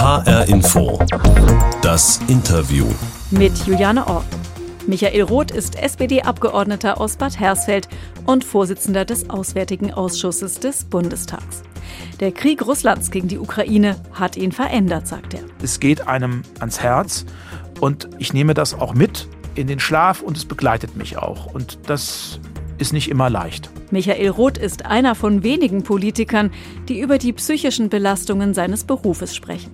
HR Info. Das Interview. Mit Juliane Ort. Michael Roth ist SPD-Abgeordneter aus Bad Hersfeld und Vorsitzender des Auswärtigen Ausschusses des Bundestags. Der Krieg Russlands gegen die Ukraine hat ihn verändert, sagt er. Es geht einem ans Herz und ich nehme das auch mit in den Schlaf und es begleitet mich auch. Und das ist nicht immer leicht. Michael Roth ist einer von wenigen Politikern, die über die psychischen Belastungen seines Berufes sprechen.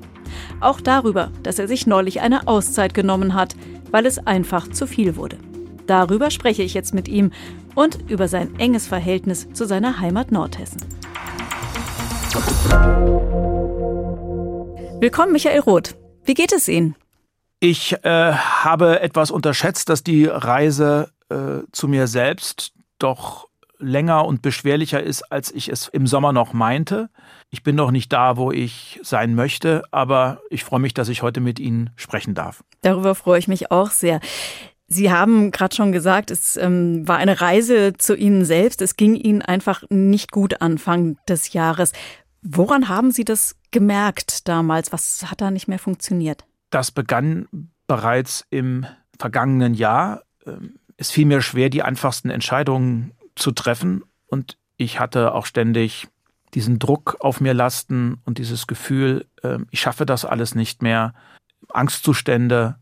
Auch darüber, dass er sich neulich eine Auszeit genommen hat, weil es einfach zu viel wurde. Darüber spreche ich jetzt mit ihm und über sein enges Verhältnis zu seiner Heimat Nordhessen. Willkommen, Michael Roth. Wie geht es Ihnen? Ich äh, habe etwas unterschätzt, dass die Reise äh, zu mir selbst doch länger und beschwerlicher ist, als ich es im Sommer noch meinte. Ich bin noch nicht da, wo ich sein möchte, aber ich freue mich, dass ich heute mit Ihnen sprechen darf. Darüber freue ich mich auch sehr. Sie haben gerade schon gesagt, es ähm, war eine Reise zu Ihnen selbst. Es ging Ihnen einfach nicht gut Anfang des Jahres. Woran haben Sie das gemerkt damals? Was hat da nicht mehr funktioniert? Das begann bereits im vergangenen Jahr. Ähm, es fiel mir schwer, die einfachsten Entscheidungen zu treffen. Und ich hatte auch ständig diesen Druck auf mir lasten und dieses Gefühl, ähm, ich schaffe das alles nicht mehr. Angstzustände.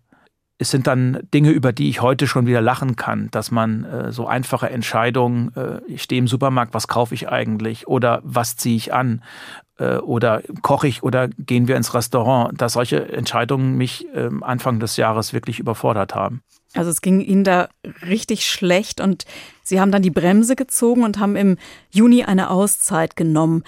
Es sind dann Dinge, über die ich heute schon wieder lachen kann, dass man äh, so einfache Entscheidungen, äh, ich stehe im Supermarkt, was kaufe ich eigentlich oder was ziehe ich an äh, oder koche ich oder gehen wir ins Restaurant, dass solche Entscheidungen mich ähm, Anfang des Jahres wirklich überfordert haben. Also es ging Ihnen da richtig schlecht und Sie haben dann die Bremse gezogen und haben im Juni eine Auszeit genommen.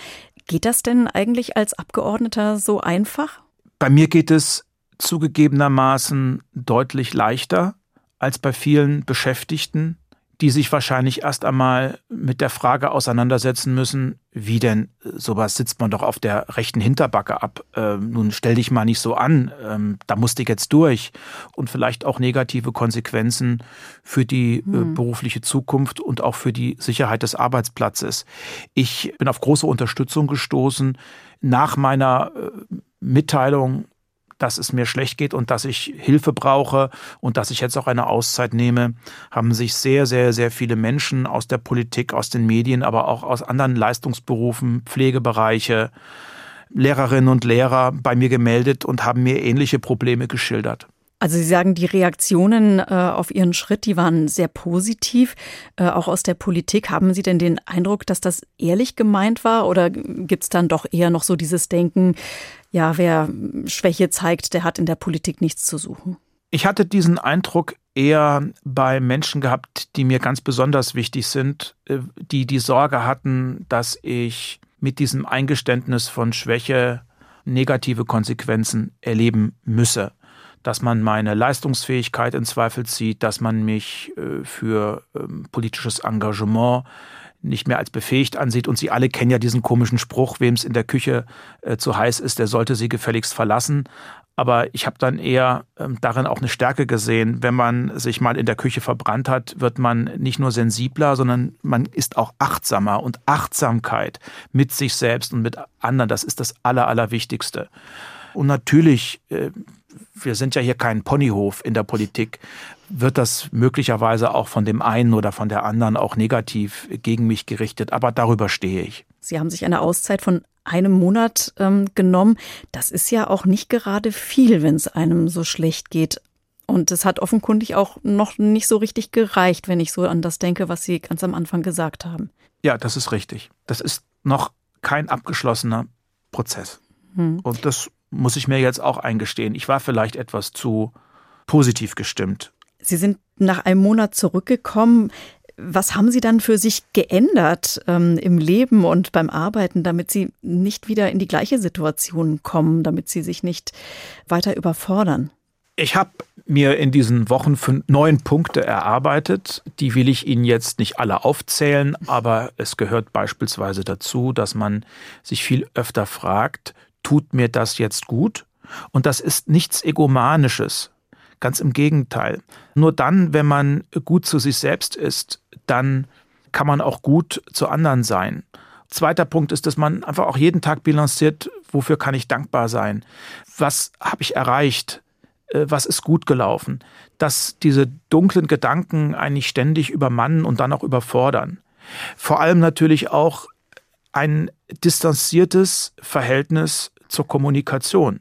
Geht das denn eigentlich als Abgeordneter so einfach? Bei mir geht es zugegebenermaßen deutlich leichter als bei vielen Beschäftigten, die sich wahrscheinlich erst einmal mit der Frage auseinandersetzen müssen, wie denn sowas sitzt man doch auf der rechten Hinterbacke ab. Ähm, nun stell dich mal nicht so an, ähm, da musst du jetzt durch und vielleicht auch negative Konsequenzen für die äh, hm. berufliche Zukunft und auch für die Sicherheit des Arbeitsplatzes. Ich bin auf große Unterstützung gestoßen nach meiner äh, Mitteilung dass es mir schlecht geht und dass ich Hilfe brauche und dass ich jetzt auch eine Auszeit nehme, haben sich sehr, sehr, sehr viele Menschen aus der Politik, aus den Medien, aber auch aus anderen Leistungsberufen, Pflegebereiche, Lehrerinnen und Lehrer bei mir gemeldet und haben mir ähnliche Probleme geschildert. Also Sie sagen, die Reaktionen äh, auf Ihren Schritt, die waren sehr positiv, äh, auch aus der Politik. Haben Sie denn den Eindruck, dass das ehrlich gemeint war oder gibt es dann doch eher noch so dieses Denken, ja, wer Schwäche zeigt, der hat in der Politik nichts zu suchen? Ich hatte diesen Eindruck eher bei Menschen gehabt, die mir ganz besonders wichtig sind, äh, die die Sorge hatten, dass ich mit diesem Eingeständnis von Schwäche negative Konsequenzen erleben müsse dass man meine Leistungsfähigkeit in Zweifel zieht, dass man mich äh, für ähm, politisches Engagement nicht mehr als befähigt ansieht. Und Sie alle kennen ja diesen komischen Spruch, wem es in der Küche äh, zu heiß ist, der sollte sie gefälligst verlassen. Aber ich habe dann eher ähm, darin auch eine Stärke gesehen. Wenn man sich mal in der Küche verbrannt hat, wird man nicht nur sensibler, sondern man ist auch achtsamer. Und Achtsamkeit mit sich selbst und mit anderen, das ist das Aller, Allerwichtigste. Und natürlich äh, wir sind ja hier kein Ponyhof in der Politik, wird das möglicherweise auch von dem einen oder von der anderen auch negativ gegen mich gerichtet. Aber darüber stehe ich. Sie haben sich eine Auszeit von einem Monat ähm, genommen. Das ist ja auch nicht gerade viel, wenn es einem so schlecht geht. Und es hat offenkundig auch noch nicht so richtig gereicht, wenn ich so an das denke, was Sie ganz am Anfang gesagt haben. Ja, das ist richtig. Das ist noch kein abgeschlossener Prozess. Hm. Und das muss ich mir jetzt auch eingestehen. Ich war vielleicht etwas zu positiv gestimmt. Sie sind nach einem Monat zurückgekommen. Was haben Sie dann für sich geändert ähm, im Leben und beim Arbeiten, damit Sie nicht wieder in die gleiche Situation kommen, damit Sie sich nicht weiter überfordern? Ich habe mir in diesen Wochen fünf, neun Punkte erarbeitet. Die will ich Ihnen jetzt nicht alle aufzählen, aber es gehört beispielsweise dazu, dass man sich viel öfter fragt, tut mir das jetzt gut? Und das ist nichts Egomanisches. Ganz im Gegenteil. Nur dann, wenn man gut zu sich selbst ist, dann kann man auch gut zu anderen sein. Zweiter Punkt ist, dass man einfach auch jeden Tag bilanziert, wofür kann ich dankbar sein? Was habe ich erreicht? Äh, was ist gut gelaufen? Dass diese dunklen Gedanken eigentlich ständig übermannen und dann auch überfordern. Vor allem natürlich auch ein distanziertes Verhältnis zur Kommunikation.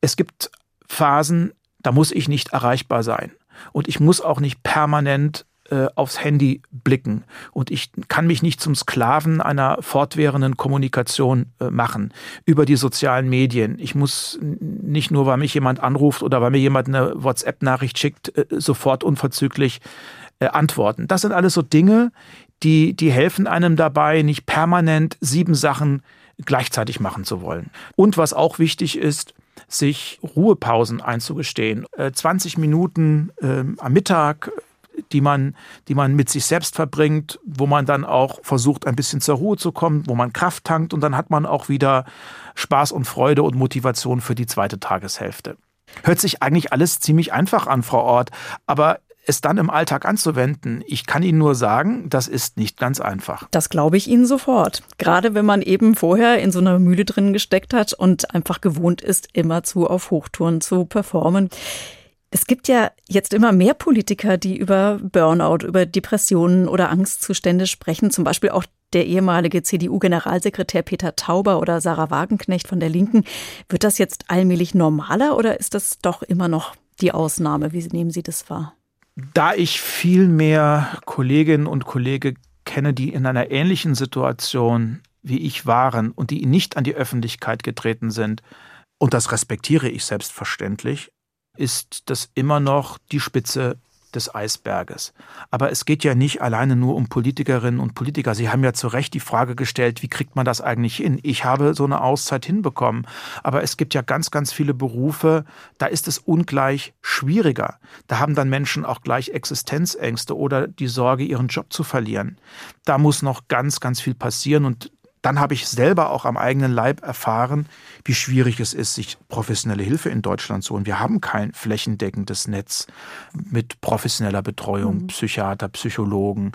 Es gibt Phasen, da muss ich nicht erreichbar sein. Und ich muss auch nicht permanent äh, aufs Handy blicken. Und ich kann mich nicht zum Sklaven einer fortwährenden Kommunikation äh, machen über die sozialen Medien. Ich muss nicht nur, weil mich jemand anruft oder weil mir jemand eine WhatsApp-Nachricht schickt, äh, sofort unverzüglich antworten. Das sind alles so Dinge, die, die helfen einem dabei, nicht permanent sieben Sachen gleichzeitig machen zu wollen. Und was auch wichtig ist, sich Ruhepausen einzugestehen. 20 äh, Minuten äh, am Mittag, die man, die man mit sich selbst verbringt, wo man dann auch versucht, ein bisschen zur Ruhe zu kommen, wo man Kraft tankt und dann hat man auch wieder Spaß und Freude und Motivation für die zweite Tageshälfte. Hört sich eigentlich alles ziemlich einfach an, Frau Ort, aber es dann im Alltag anzuwenden, ich kann Ihnen nur sagen, das ist nicht ganz einfach. Das glaube ich Ihnen sofort. Gerade wenn man eben vorher in so einer Mühle drin gesteckt hat und einfach gewohnt ist, immerzu auf Hochtouren zu performen. Es gibt ja jetzt immer mehr Politiker, die über Burnout, über Depressionen oder Angstzustände sprechen. Zum Beispiel auch der ehemalige CDU-Generalsekretär Peter Tauber oder Sarah Wagenknecht von der Linken. Wird das jetzt allmählich normaler oder ist das doch immer noch die Ausnahme? Wie nehmen Sie das wahr? Da ich viel mehr Kolleginnen und Kollegen kenne, die in einer ähnlichen Situation wie ich waren und die nicht an die Öffentlichkeit getreten sind, und das respektiere ich selbstverständlich, ist das immer noch die Spitze des Eisberges. Aber es geht ja nicht alleine nur um Politikerinnen und Politiker. Sie haben ja zu Recht die Frage gestellt, wie kriegt man das eigentlich hin? Ich habe so eine Auszeit hinbekommen. Aber es gibt ja ganz, ganz viele Berufe, da ist es ungleich schwieriger. Da haben dann Menschen auch gleich Existenzängste oder die Sorge, ihren Job zu verlieren. Da muss noch ganz, ganz viel passieren. Und dann habe ich selber auch am eigenen Leib erfahren, wie schwierig es ist, sich professionelle Hilfe in Deutschland zu holen. Wir haben kein flächendeckendes Netz mit professioneller Betreuung, mhm. Psychiater, Psychologen.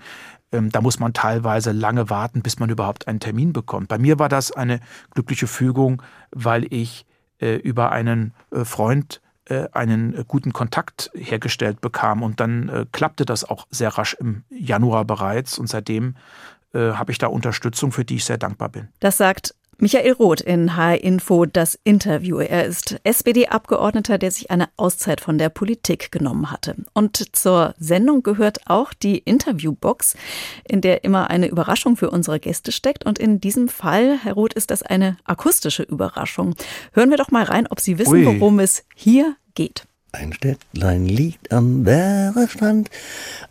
Ähm, da muss man teilweise lange warten, bis man überhaupt einen Termin bekommt. Bei mir war das eine glückliche Fügung, weil ich äh, über einen äh, Freund äh, einen guten Kontakt hergestellt bekam und dann klappte das auch sehr rasch im Januar bereits und seitdem äh, habe ich da Unterstützung, für die ich sehr dankbar bin. Das sagt Michael Roth in HR Info das Interview. Er ist SPD-Abgeordneter, der sich eine Auszeit von der Politik genommen hatte. Und zur Sendung gehört auch die Interviewbox, in der immer eine Überraschung für unsere Gäste steckt. Und in diesem Fall, Herr Roth, ist das eine akustische Überraschung. Hören wir doch mal rein, ob Sie wissen, Ui. worum es hier geht. Ein Städtlein liegt am Werestrand,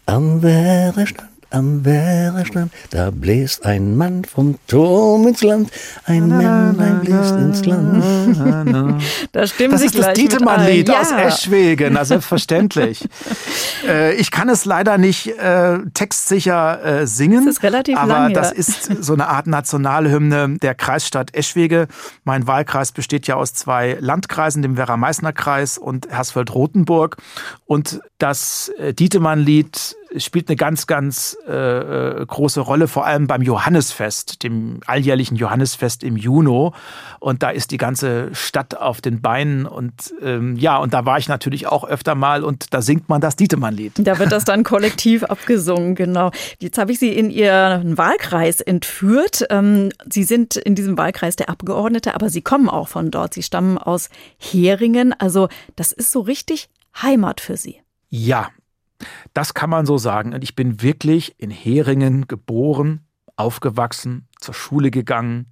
am Werestrand am Wehrstand, da bläst ein Mann vom Turm ins Land, ein Männlein bläst ins Land. Da stimmen das Sie ist das Dietemann-Lied ja. aus Eschwegen, na selbstverständlich. äh, ich kann es leider nicht äh, textsicher äh, singen, das ist relativ aber lang, das ist so eine Art Nationalhymne der Kreisstadt Eschwege. Mein Wahlkreis besteht ja aus zwei Landkreisen, dem Werra-Meißner-Kreis und Hersfeld-Rotenburg. Und das äh, Dietemann-Lied spielt eine ganz, ganz äh, äh, große Rolle, vor allem beim Johannesfest, dem alljährlichen Johannesfest im Juni. Und da ist die ganze Stadt auf den Beinen. Und ähm, ja, und da war ich natürlich auch öfter mal und da singt man das Dietemann-Lied. Da wird das dann kollektiv abgesungen, genau. Jetzt habe ich Sie in Ihren Wahlkreis entführt. Ähm, Sie sind in diesem Wahlkreis der Abgeordnete, aber Sie kommen auch von dort. Sie stammen aus Heringen. Also das ist so richtig Heimat für Sie. Ja, das kann man so sagen. Und ich bin wirklich in Heringen geboren, aufgewachsen, zur Schule gegangen,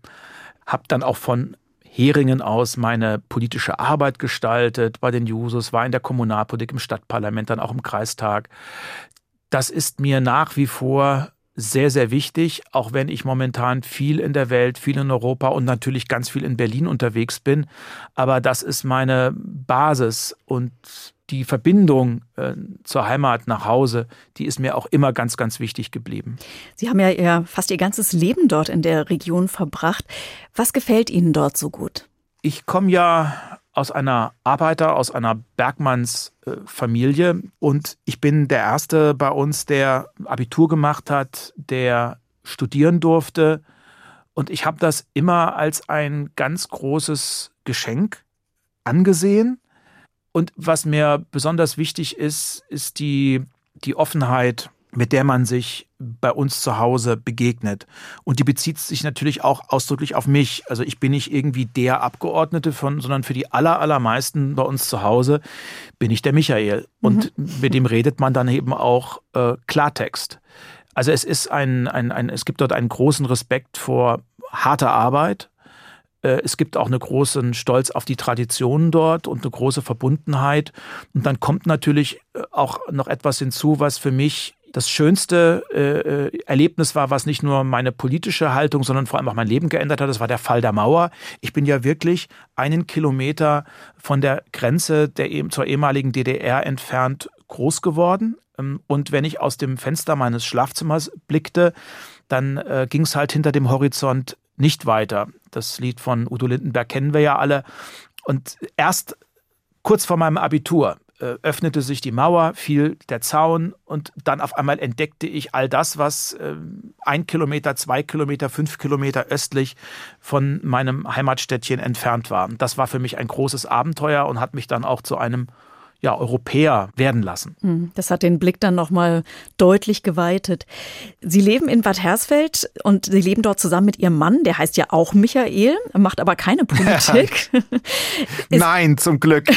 habe dann auch von Heringen aus meine politische Arbeit gestaltet bei den Jusos, war in der Kommunalpolitik, im Stadtparlament, dann auch im Kreistag. Das ist mir nach wie vor sehr, sehr wichtig, auch wenn ich momentan viel in der Welt, viel in Europa und natürlich ganz viel in Berlin unterwegs bin. Aber das ist meine Basis und die Verbindung äh, zur Heimat nach Hause, die ist mir auch immer ganz, ganz wichtig geblieben. Sie haben ja ihr, fast Ihr ganzes Leben dort in der Region verbracht. Was gefällt Ihnen dort so gut? Ich komme ja aus einer Arbeiter, aus einer Bergmannsfamilie äh, und ich bin der Erste bei uns, der Abitur gemacht hat, der studieren durfte Und ich habe das immer als ein ganz großes Geschenk angesehen. Und was mir besonders wichtig ist, ist die, die Offenheit, mit der man sich bei uns zu Hause begegnet. Und die bezieht sich natürlich auch ausdrücklich auf mich. Also ich bin nicht irgendwie der Abgeordnete von, sondern für die aller, allermeisten bei uns zu Hause bin ich der Michael. Und mhm. mit dem redet man dann eben auch äh, Klartext. Also es ist ein, ein, ein, es gibt dort einen großen Respekt vor harter Arbeit. Äh, es gibt auch einen großen Stolz auf die Traditionen dort und eine große Verbundenheit. Und dann kommt natürlich äh, auch noch etwas hinzu, was für mich das schönste äh, äh, Erlebnis war, was nicht nur meine politische Haltung, sondern vor allem auch mein Leben geändert hat. Das war der Fall der Mauer. Ich bin ja wirklich einen Kilometer von der Grenze der, zur ehemaligen DDR entfernt groß geworden. Ähm, und wenn ich aus dem Fenster meines Schlafzimmers blickte, dann äh, ging es halt hinter dem Horizont nicht weiter. Das Lied von Udo Lindenberg kennen wir ja alle. Und erst kurz vor meinem Abitur äh, öffnete sich die Mauer, fiel der Zaun und dann auf einmal entdeckte ich all das, was äh, ein Kilometer, zwei Kilometer, fünf Kilometer östlich von meinem Heimatstädtchen entfernt war. Das war für mich ein großes Abenteuer und hat mich dann auch zu einem ja, Europäer werden lassen. Hm, das hat den Blick dann nochmal deutlich geweitet. Sie leben in Bad Hersfeld und Sie leben dort zusammen mit Ihrem Mann, der heißt ja auch Michael, macht aber keine Politik. Nein, zum Glück.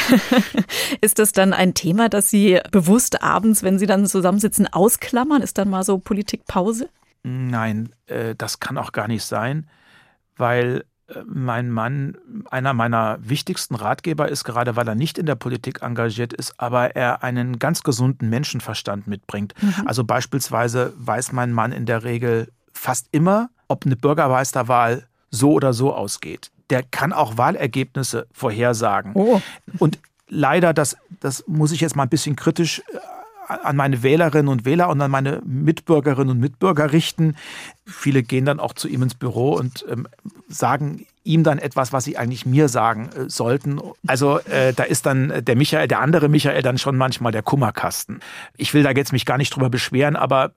Ist das dann ein Thema, das Sie bewusst abends, wenn Sie dann zusammensitzen, ausklammern? Ist dann mal so Politikpause? Nein, äh, das kann auch gar nicht sein, weil mein Mann einer meiner wichtigsten Ratgeber ist, gerade weil er nicht in der Politik engagiert ist, aber er einen ganz gesunden Menschenverstand mitbringt. Mhm. Also beispielsweise weiß mein Mann in der Regel fast immer, ob eine Bürgermeisterwahl so oder so ausgeht. Der kann auch Wahlergebnisse vorhersagen. Oh. Und leider, das, das muss ich jetzt mal ein bisschen kritisch äh, an meine Wählerinnen und Wähler und an meine Mitbürgerinnen und Mitbürger richten. Viele gehen dann auch zu ihm ins Büro und ähm, sagen ihm dann etwas, was sie eigentlich mir sagen äh, sollten. Also äh, da ist dann der Michael, der andere Michael dann schon manchmal der Kummerkasten. Ich will da jetzt mich gar nicht drüber beschweren, aber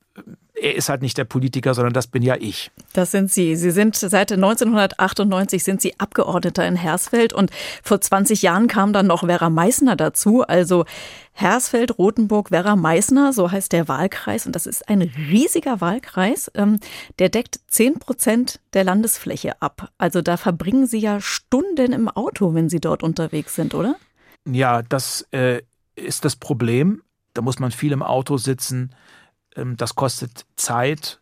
er ist halt nicht der Politiker, sondern das bin ja ich. Das sind Sie. Sie sind seit 1998 sind Sie Abgeordneter in Hersfeld und vor 20 Jahren kam dann noch Vera Meissner dazu. Also Hersfeld, Rothenburg, Werra Meißner, so heißt der Wahlkreis. Und das ist ein riesiger Wahlkreis. Ähm, der deckt 10 Prozent der Landesfläche ab. Also da verbringen Sie ja Stunden im Auto, wenn Sie dort unterwegs sind, oder? Ja, das äh, ist das Problem. Da muss man viel im Auto sitzen. Ähm, das kostet Zeit.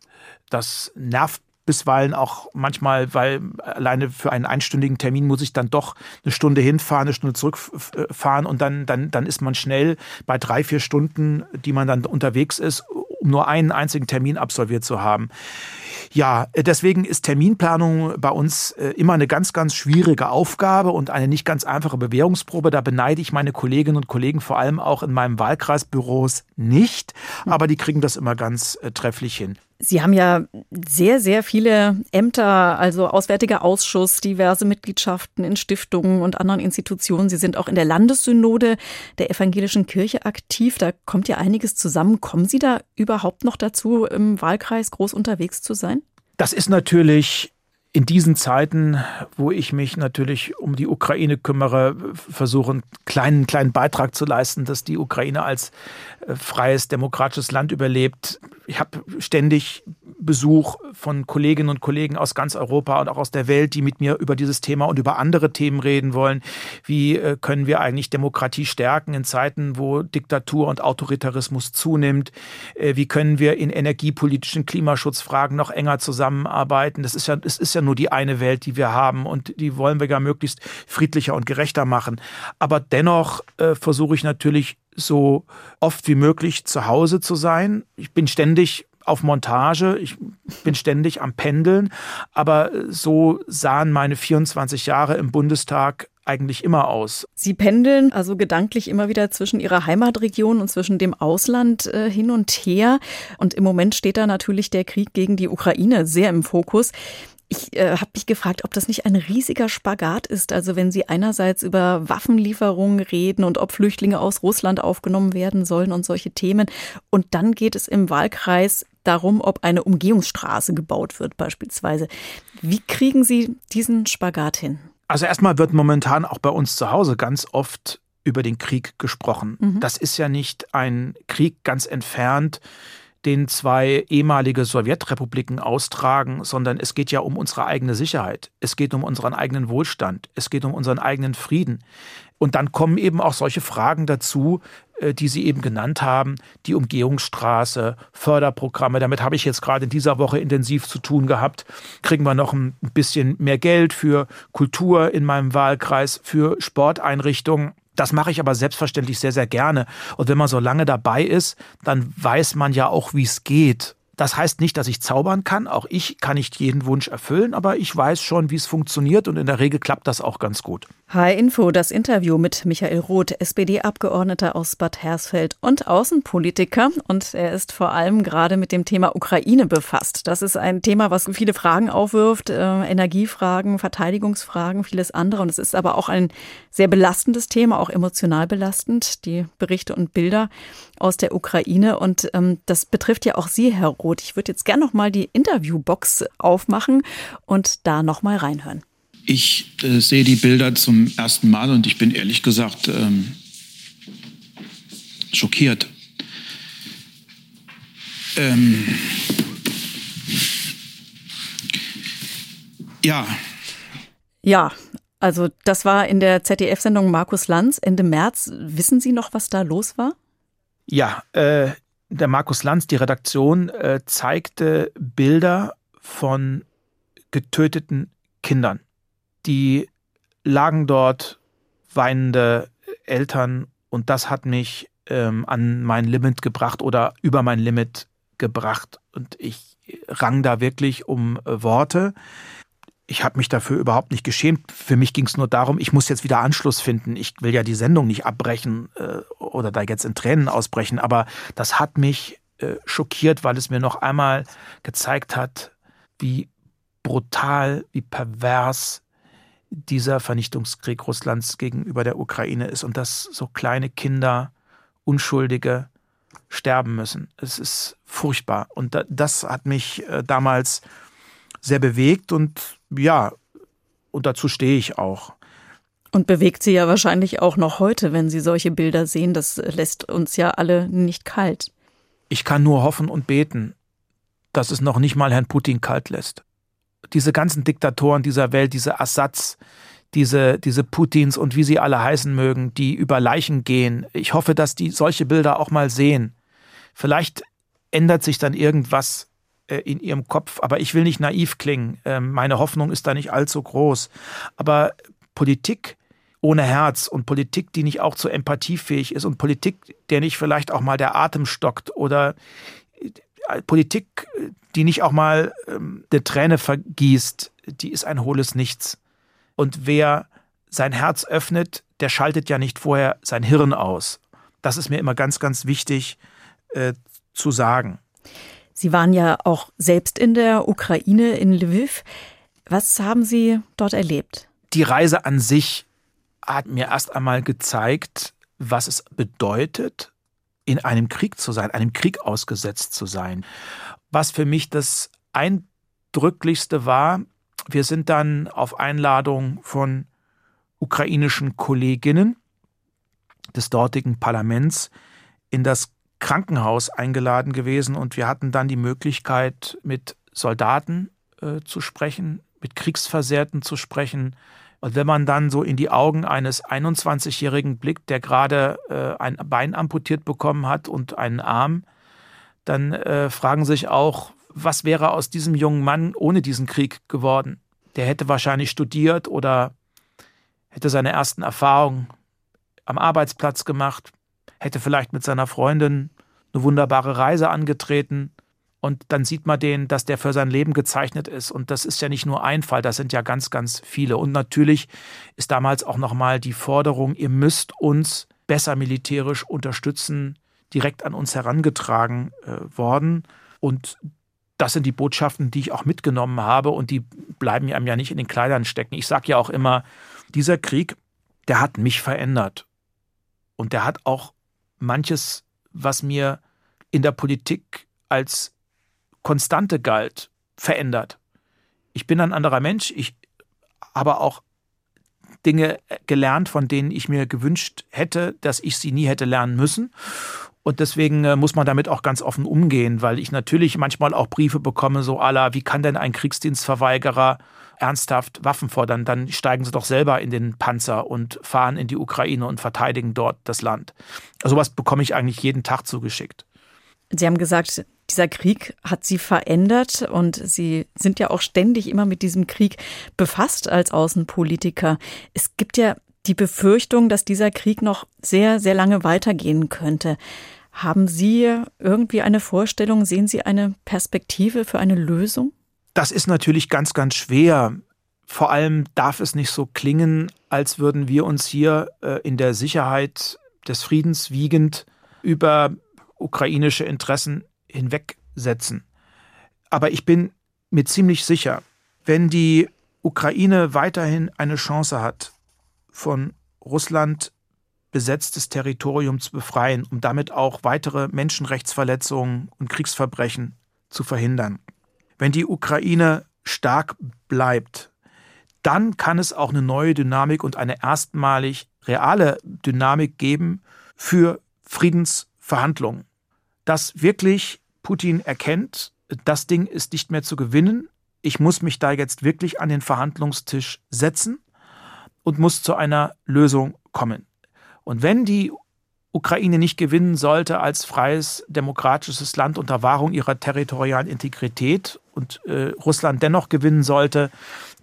Das nervt bisweilen auch manchmal, weil alleine für einen einstündigen Termin muss ich dann doch eine Stunde hinfahren, eine Stunde zurückfahren und dann, dann, dann ist man schnell bei drei, vier Stunden, die man dann unterwegs ist, um nur einen einzigen Termin absolviert zu haben. Ja, deswegen ist Terminplanung bei uns äh, immer eine ganz, ganz schwierige Aufgabe und eine nicht ganz einfache Bewährungsprobe. Da beneide ich meine Kolleginnen und Kollegen vor allem auch in meinem Wahlkreisbüros nicht, aber die kriegen das immer ganz äh, trefflich hin. Sie haben ja sehr, sehr viele Ämter, also Auswärtiger Ausschuss, diverse Mitgliedschaften in Stiftungen und anderen Institutionen. Sie sind auch in der Landessynode der evangelischen Kirche aktiv. Da kommt ja einiges zusammen. Kommen Sie da überhaupt noch dazu, im Wahlkreis groß unterwegs zu sein? Das ist natürlich in diesen Zeiten, wo ich mich natürlich um die Ukraine kümmere, versuche einen kleinen, kleinen Beitrag zu leisten, dass die Ukraine als äh, freies, demokratisches Land überlebt. Ich habe ständig Besuch von Kolleginnen und Kollegen aus ganz Europa und auch aus der Welt, die mit mir über dieses Thema und über andere Themen reden wollen. Wie äh, können wir eigentlich Demokratie stärken in Zeiten, wo Diktatur und Autoritarismus zunimmt? Äh, wie können wir in energiepolitischen Klimaschutzfragen noch enger zusammenarbeiten? Das ist ja, es ist ja nur die eine Welt, die wir haben und die wollen wir ja möglichst friedlicher und gerechter machen. Aber dennoch äh, versuche ich natürlich so oft wie möglich zu Hause zu sein. Ich bin ständig auf Montage, ich bin ständig am Pendeln, aber so sahen meine 24 Jahre im Bundestag eigentlich immer aus. Sie pendeln also gedanklich immer wieder zwischen Ihrer Heimatregion und zwischen dem Ausland äh, hin und her. Und im Moment steht da natürlich der Krieg gegen die Ukraine sehr im Fokus. Ich äh, habe mich gefragt, ob das nicht ein riesiger Spagat ist. Also wenn Sie einerseits über Waffenlieferungen reden und ob Flüchtlinge aus Russland aufgenommen werden sollen und solche Themen. Und dann geht es im Wahlkreis darum, ob eine Umgehungsstraße gebaut wird beispielsweise. Wie kriegen Sie diesen Spagat hin? Also erstmal wird momentan auch bei uns zu Hause ganz oft über den Krieg gesprochen. Mhm. Das ist ja nicht ein Krieg ganz entfernt, den zwei ehemalige Sowjetrepubliken austragen, sondern es geht ja um unsere eigene Sicherheit. Es geht um unseren eigenen Wohlstand. Es geht um unseren eigenen Frieden. Und dann kommen eben auch solche Fragen dazu, äh, die Sie eben genannt haben, die Umgehungsstraße, Förderprogramme. Damit habe ich jetzt gerade in dieser Woche intensiv zu tun gehabt. Kriegen wir noch ein bisschen mehr Geld für Kultur in meinem Wahlkreis, für Sporteinrichtungen. Das mache ich aber selbstverständlich sehr, sehr gerne. Und wenn man so lange dabei ist, dann weiß man ja auch, wie es geht. Das heißt nicht, dass ich zaubern kann. Auch ich kann nicht jeden Wunsch erfüllen, aber ich weiß schon, wie es funktioniert und in der Regel klappt das auch ganz gut. H-Info, das Interview mit Michael Roth, SPD-Abgeordneter aus Bad Hersfeld und Außenpolitiker. Und er ist vor allem gerade mit dem Thema Ukraine befasst. Das ist ein Thema, was viele Fragen aufwirft, äh, Energiefragen, Verteidigungsfragen, vieles andere. Und es ist aber auch ein sehr belastendes Thema, auch emotional belastend, die Berichte und Bilder aus der Ukraine. Und ähm, das betrifft ja auch Sie, Herr Roth. Ich würde jetzt gerne noch mal die Interviewbox aufmachen und da noch mal reinhören. Ich äh, sehe die Bilder zum ersten Mal und ich bin ehrlich gesagt ähm, schockiert. Ähm, ja. Ja, also das war in der ZDF-Sendung Markus Lanz Ende März. Wissen Sie noch, was da los war? Ja, äh, der Markus Lanz, die Redaktion, äh, zeigte Bilder von getöteten Kindern die lagen dort, weinende Eltern und das hat mich ähm, an mein Limit gebracht oder über mein Limit gebracht und ich rang da wirklich um äh, Worte. Ich habe mich dafür überhaupt nicht geschämt. Für mich ging es nur darum, ich muss jetzt wieder Anschluss finden. Ich will ja die Sendung nicht abbrechen äh, oder da jetzt in Tränen ausbrechen, aber das hat mich äh, schockiert, weil es mir noch einmal gezeigt hat, wie brutal, wie pervers dieser Vernichtungskrieg Russlands gegenüber der Ukraine ist und dass so kleine Kinder, Unschuldige sterben müssen. Es ist furchtbar. Und das hat mich äh, damals sehr bewegt und ja, und dazu stehe ich auch. Und bewegt sie ja wahrscheinlich auch noch heute, wenn Sie solche Bilder sehen. Das lässt uns ja alle nicht kalt. Ich kann nur hoffen und beten, dass es noch nicht mal Herrn Putin kalt lässt diese ganzen Diktatoren dieser Welt, diese Assads, diese, diese Putins und wie sie alle heißen mögen, die über Leichen gehen. Ich hoffe, dass die solche Bilder auch mal sehen. Vielleicht ändert sich dann irgendwas in ihrem Kopf, aber ich will nicht naiv klingen. Ähm, meine Hoffnung ist da nicht allzu groß. Aber Politik ohne Herz und Politik, die nicht auch zu empathiefähig ist und Politik, der nicht vielleicht auch mal der Atem stockt oder äh, Politik, die nicht auch mal ähm, eine Träne vergießt, die ist ein hohles Nichts. Und wer sein Herz öffnet, der schaltet ja nicht vorher sein Hirn aus. Das ist mir immer ganz, ganz wichtig äh, zu sagen. Sie waren ja auch selbst in der Ukraine, in Lviv. Was haben Sie dort erlebt? Die Reise an sich hat mir erst einmal gezeigt, was es bedeutet, in einem Krieg zu sein, einem Krieg ausgesetzt zu sein. Was für mich das Eindrücklichste war, wir sind dann auf Einladung von ukrainischen Kolleginnen des dortigen Parlaments in das Krankenhaus eingeladen gewesen und wir hatten dann die Möglichkeit, mit Soldaten äh, zu sprechen, mit Kriegsversehrten zu sprechen, und wenn man dann so in die Augen eines 21-Jährigen blickt, der gerade äh, ein Bein amputiert bekommen hat und einen Arm, dann äh, fragen sich auch, was wäre aus diesem jungen Mann ohne diesen Krieg geworden? Der hätte wahrscheinlich studiert oder hätte seine ersten Erfahrungen am Arbeitsplatz gemacht, hätte vielleicht mit seiner Freundin eine wunderbare Reise angetreten und dann sieht man den, dass der für sein Leben gezeichnet ist. Und das ist ja nicht nur ein Fall, das sind ja ganz, ganz viele. Und natürlich ist damals auch nochmal die Forderung, ihr müsst uns besser militärisch unterstützen, direkt an uns herangetragen äh, worden. Und das sind die Botschaften, die ich auch mitgenommen habe und die bleiben einem ja nicht in den Kleidern stecken. Ich sage ja auch immer, dieser Krieg, der hat mich verändert. Und der hat auch manches, was mir in der Politik als Konstante galt, verändert. Ich bin ein anderer Mensch, ich habe auch Dinge gelernt, von denen ich mir gewünscht hätte, dass ich sie nie hätte lernen müssen. Und deswegen äh, muss man damit auch ganz offen umgehen, weil ich natürlich manchmal auch Briefe bekomme, so aller, wie kann denn ein Kriegsdienstverweigerer ernsthaft Waffen fordern? Dann steigen sie doch selber in den Panzer und fahren in die Ukraine und verteidigen dort das Land. Sowas bekomme ich eigentlich jeden Tag zugeschickt. Sie haben gesagt, dieser Krieg hat Sie verändert und Sie sind ja auch ständig immer mit diesem Krieg befasst als Außenpolitiker. Es gibt ja die Befürchtung, dass dieser Krieg noch sehr, sehr lange weitergehen könnte. Haben Sie irgendwie eine Vorstellung, sehen Sie eine Perspektive für eine Lösung? Das ist natürlich ganz, ganz schwer. Vor allem darf es nicht so klingen, als würden wir uns hier äh, in der Sicherheit des Friedens wiegend über ukrainische Interessen hinwegsetzen. Aber ich bin mir ziemlich sicher, wenn die Ukraine weiterhin eine Chance hat, von Russland besetztes Territorium zu befreien, um damit auch weitere Menschenrechtsverletzungen und Kriegsverbrechen zu verhindern. Wenn die Ukraine stark bleibt, dann kann es auch eine neue Dynamik und eine erstmalig reale Dynamik geben für Friedensverhandlungen. Dass wirklich Putin erkennt, das Ding ist nicht mehr zu gewinnen, ich muss mich da jetzt wirklich an den Verhandlungstisch setzen und muss zu einer Lösung kommen. Und wenn die Ukraine nicht gewinnen sollte als freies, demokratisches Land unter Wahrung ihrer territorialen Integrität und äh, Russland dennoch gewinnen sollte,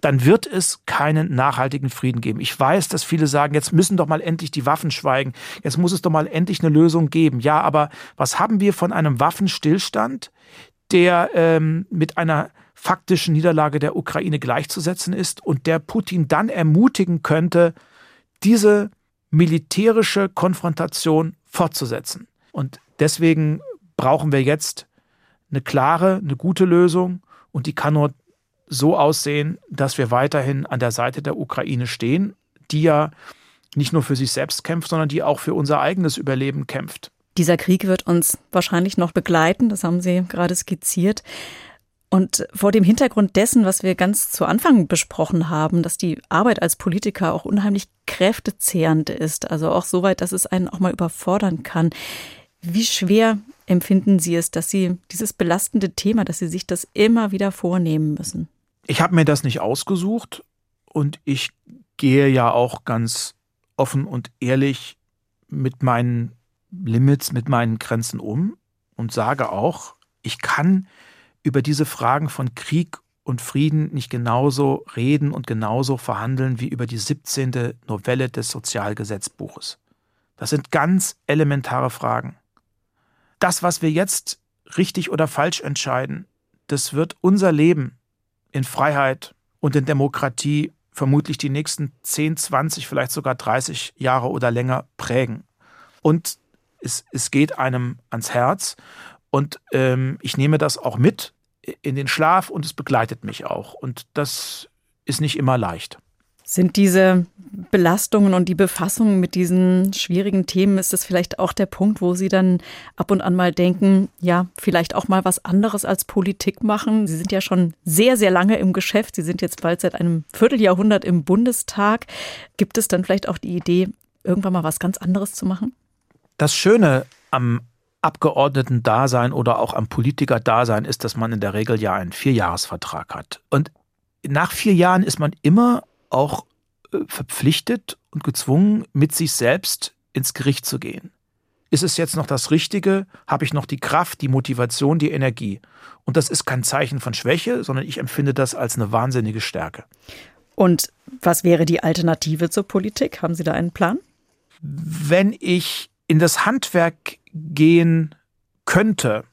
dann wird es keinen nachhaltigen Frieden geben. Ich weiß, dass viele sagen, jetzt müssen doch mal endlich die Waffen schweigen, jetzt muss es doch mal endlich eine Lösung geben. Ja, aber was haben wir von einem Waffenstillstand, der ähm, mit einer faktischen Niederlage der Ukraine gleichzusetzen ist und der Putin dann ermutigen könnte, diese militärische Konfrontation fortzusetzen. Und deswegen brauchen wir jetzt eine klare, eine gute Lösung und die kann nur so aussehen, dass wir weiterhin an der Seite der Ukraine stehen, die ja nicht nur für sich selbst kämpft, sondern die auch für unser eigenes Überleben kämpft. Dieser Krieg wird uns wahrscheinlich noch begleiten, das haben Sie gerade skizziert. Und vor dem Hintergrund dessen, was wir ganz zu Anfang besprochen haben, dass die Arbeit als Politiker auch unheimlich kräftezehrend ist, also auch so weit, dass es einen auch mal überfordern kann. Wie schwer empfinden Sie es, dass Sie dieses belastende Thema, dass Sie sich das immer wieder vornehmen müssen? Ich habe mir das nicht ausgesucht und ich gehe ja auch ganz offen und ehrlich mit meinen Limits, mit meinen Grenzen um und sage auch, ich kann über diese Fragen von Krieg und Frieden nicht genauso reden und genauso verhandeln wie über die 17. Novelle des Sozialgesetzbuches. Das sind ganz elementare Fragen. Das, was wir jetzt richtig oder falsch entscheiden, das wird unser Leben in Freiheit und in Demokratie vermutlich die nächsten 10, 20, vielleicht sogar 30 Jahre oder länger prägen. Und es, es geht einem ans Herz. Und ähm, ich nehme das auch mit in den Schlaf und es begleitet mich auch. Und das ist nicht immer leicht. Sind diese Belastungen und die Befassung mit diesen schwierigen Themen, ist das vielleicht auch der Punkt, wo Sie dann ab und an mal denken, ja, vielleicht auch mal was anderes als Politik machen? Sie sind ja schon sehr, sehr lange im Geschäft. Sie sind jetzt bald seit einem Vierteljahrhundert im Bundestag. Gibt es dann vielleicht auch die Idee, irgendwann mal was ganz anderes zu machen? Das Schöne am Abgeordneten-Dasein oder auch am Politiker-Dasein ist, dass man in der Regel ja einen Vierjahresvertrag hat. Und nach vier Jahren ist man immer auch äh, verpflichtet und gezwungen, mit sich selbst ins Gericht zu gehen. Ist es jetzt noch das Richtige? Habe ich noch die Kraft, die Motivation, die Energie? Und das ist kein Zeichen von Schwäche, sondern ich empfinde das als eine wahnsinnige Stärke. Und was wäre die Alternative zur Politik? Haben Sie da einen Plan? Wenn ich in das Handwerk gehen könnte,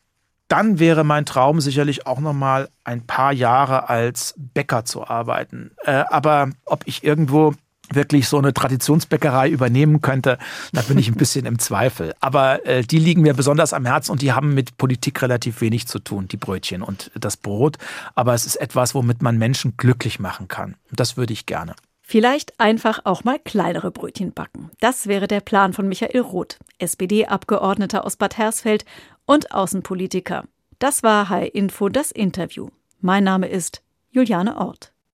dann wäre mein Traum sicherlich auch noch mal ein paar Jahre als Bäcker zu arbeiten. Äh, aber ob ich irgendwo wirklich so eine Traditionsbäckerei übernehmen könnte, da bin ich ein bisschen im Zweifel. Aber äh, die liegen mir besonders am Herzen und die haben mit Politik relativ wenig zu tun, die Brötchen und das Brot. Aber es ist etwas, womit man Menschen glücklich machen kann. Und das würde ich gerne. Vielleicht einfach auch mal kleinere Brötchen backen. Das wäre der Plan von Michael Roth, SPD-Abgeordneter aus Bad Hersfeld und Außenpolitiker. Das war Hi Info das Interview. Mein Name ist Juliane Ort.